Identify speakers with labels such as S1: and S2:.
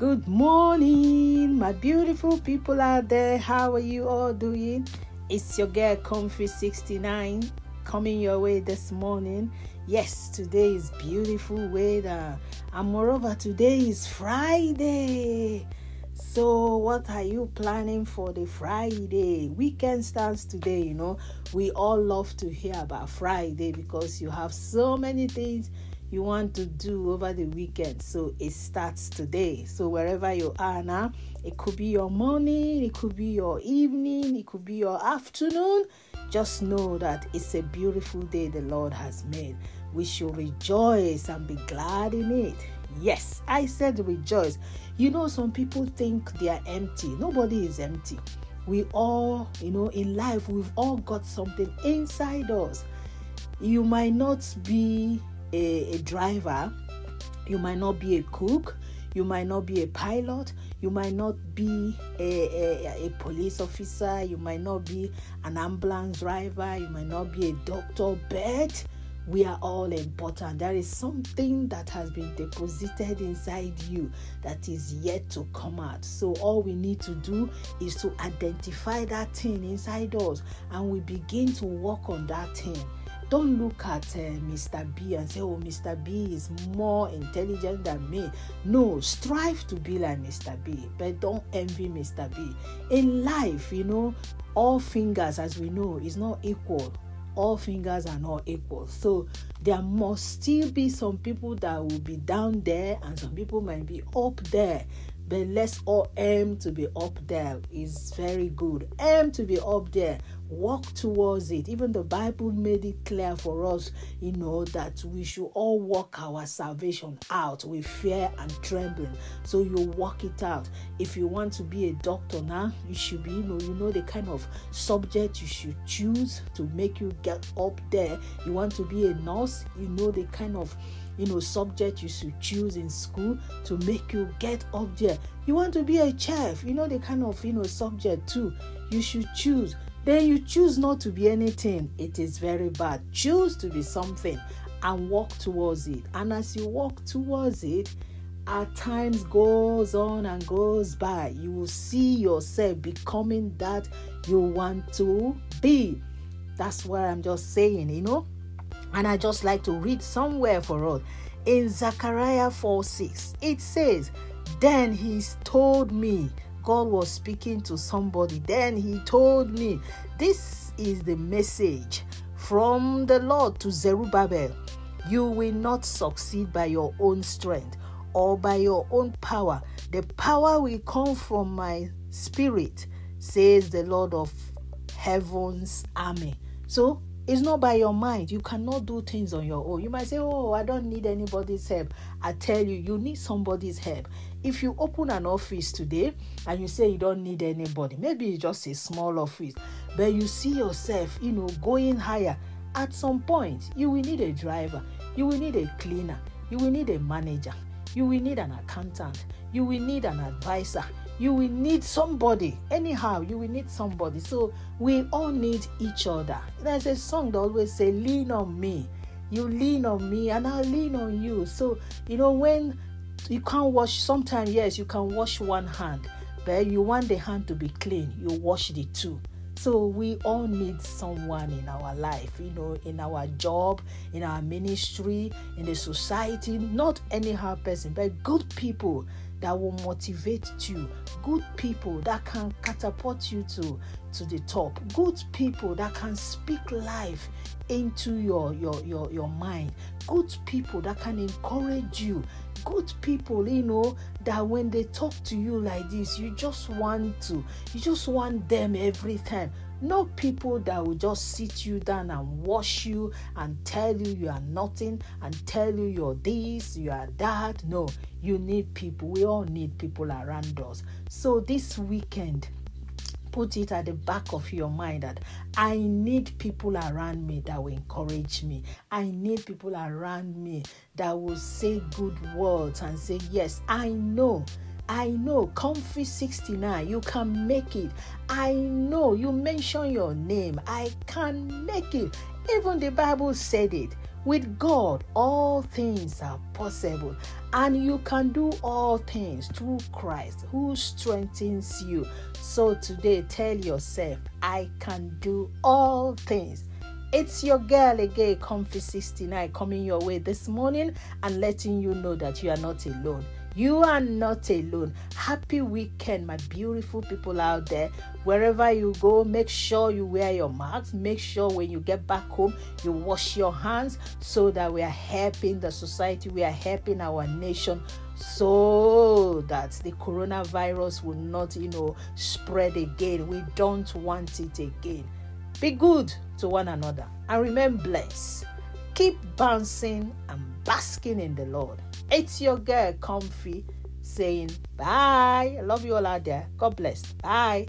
S1: Good morning, my beautiful people out there. How are you all doing? It's your girl Comfy 69 coming your way this morning. Yes, today is beautiful weather, and moreover, today is Friday. So, what are you planning for the Friday? Weekend starts today, you know. We all love to hear about Friday because you have so many things you want to do over the weekend. So it starts today. So wherever you are now, it could be your morning, it could be your evening, it could be your afternoon. Just know that it's a beautiful day the Lord has made. We should rejoice and be glad in it. Yes, I said rejoice. You know, some people think they are empty. Nobody is empty. We all, you know, in life, we've all got something inside us. You might not be a, a driver, you might not be a cook, you might not be a pilot, you might not be a, a, a, police officer, you might not be an ambulance driver, you might not be a doctor, but we are all important. There is something that has been deposited inside you that is yet to come out. So, all we need to do is to identify that thing inside us and we begin to work on that thing don't look at uh, Mr. B and say, oh, Mr. B is more intelligent than me. No, strive to be like Mr. B, but don't envy Mr. B. In life, you know, all fingers, as we know, is not equal. All fingers are not equal. So there must still be some people that will be down there and some people might be up there but let's all aim to be up there is very good aim to be up there walk towards it. Even the bible made it clear for us you know that we should all walk our salvation out with fear and trembling. So you walk it out. If you want to be a doctor now you should be you know you know the kind of subject you should choose to make you get up there. You want to be a nurse you know the kind of you know subject you should choose in school to make you get up there. You want to be a chef you know the kind of you know subject too you should choose then you choose not to be anything. It is very bad. Choose to be something and walk towards it. And as you walk towards it as times goes on and goes by you will see yourself becoming that you want to be. That's what i'm just saying you know? And I just like to read somewhere for us. In Zechariah 4 6, it says, Then he told me, God was speaking to somebody. Then he told me, This is the message from the Lord to Zerubbabel. You will not succeed by your own strength or by your own power. The power will come from my spirit, says the Lord of heaven's army. So it's not by your mind. You cannot do things on your own. You might say, Oh, I don't need anybody's help. I tell you, you need somebody's help. If you open an office today and you say you don't need anybody, maybe it's just a small office, but you see yourself, you know, going higher. At some point, you will need a driver, you will need a cleaner, you will need a manager, you will need an accountant, you will need an advisor, you will need somebody. Anyhow, you will need somebody. So we all need each other. There's a song that always say, lean on me. You lean on me and I'll lean on you. So, you know, when you can't wash, sometimes, yes, you can wash one hand, but you want the hand to be clean, you wash the two. So we all need someone in our life, you know, in our job, in our ministry, in the society, not anyhow person, but good people that will motivate you, good people that can catapult you to, to the top, good people that can speak life into your, your, your, your mind, good people that can encourage you, good people, you know, that when they talk to you like this, you just want to, you just want them every time. Not people that will just sit you down and wash you and tell you you are nothing and tell you you're this, you are that. No, you need people. We all need people around us. So this weekend, put it at the back of your mind that I need people around me that will encourage me. I need people around me that will say good words and say, Yes, I know I know, Comfy 69, you can make it. I know, you mention your name. I can make it. Even the Bible said it. With God, all things are possible, and you can do all things through Christ who strengthens you. So today, tell yourself, I can do all things. It's your girl again, Comfy 69, coming your way this morning and letting you know that you are not alone. You are not alone. Happy weekend, my beautiful people out there. Wherever you go, make sure you wear your masks. Make sure when you get back home, you wash your hands so that we are helping the society, we are helping our nation so that the coronavirus will not, you know, spread again. We don't want it again. Be good to one another and remain blessed. Keep bouncing and basking in the Lord. It's your girl, Comfy, saying bye. I love you all out there. God bless. Bye.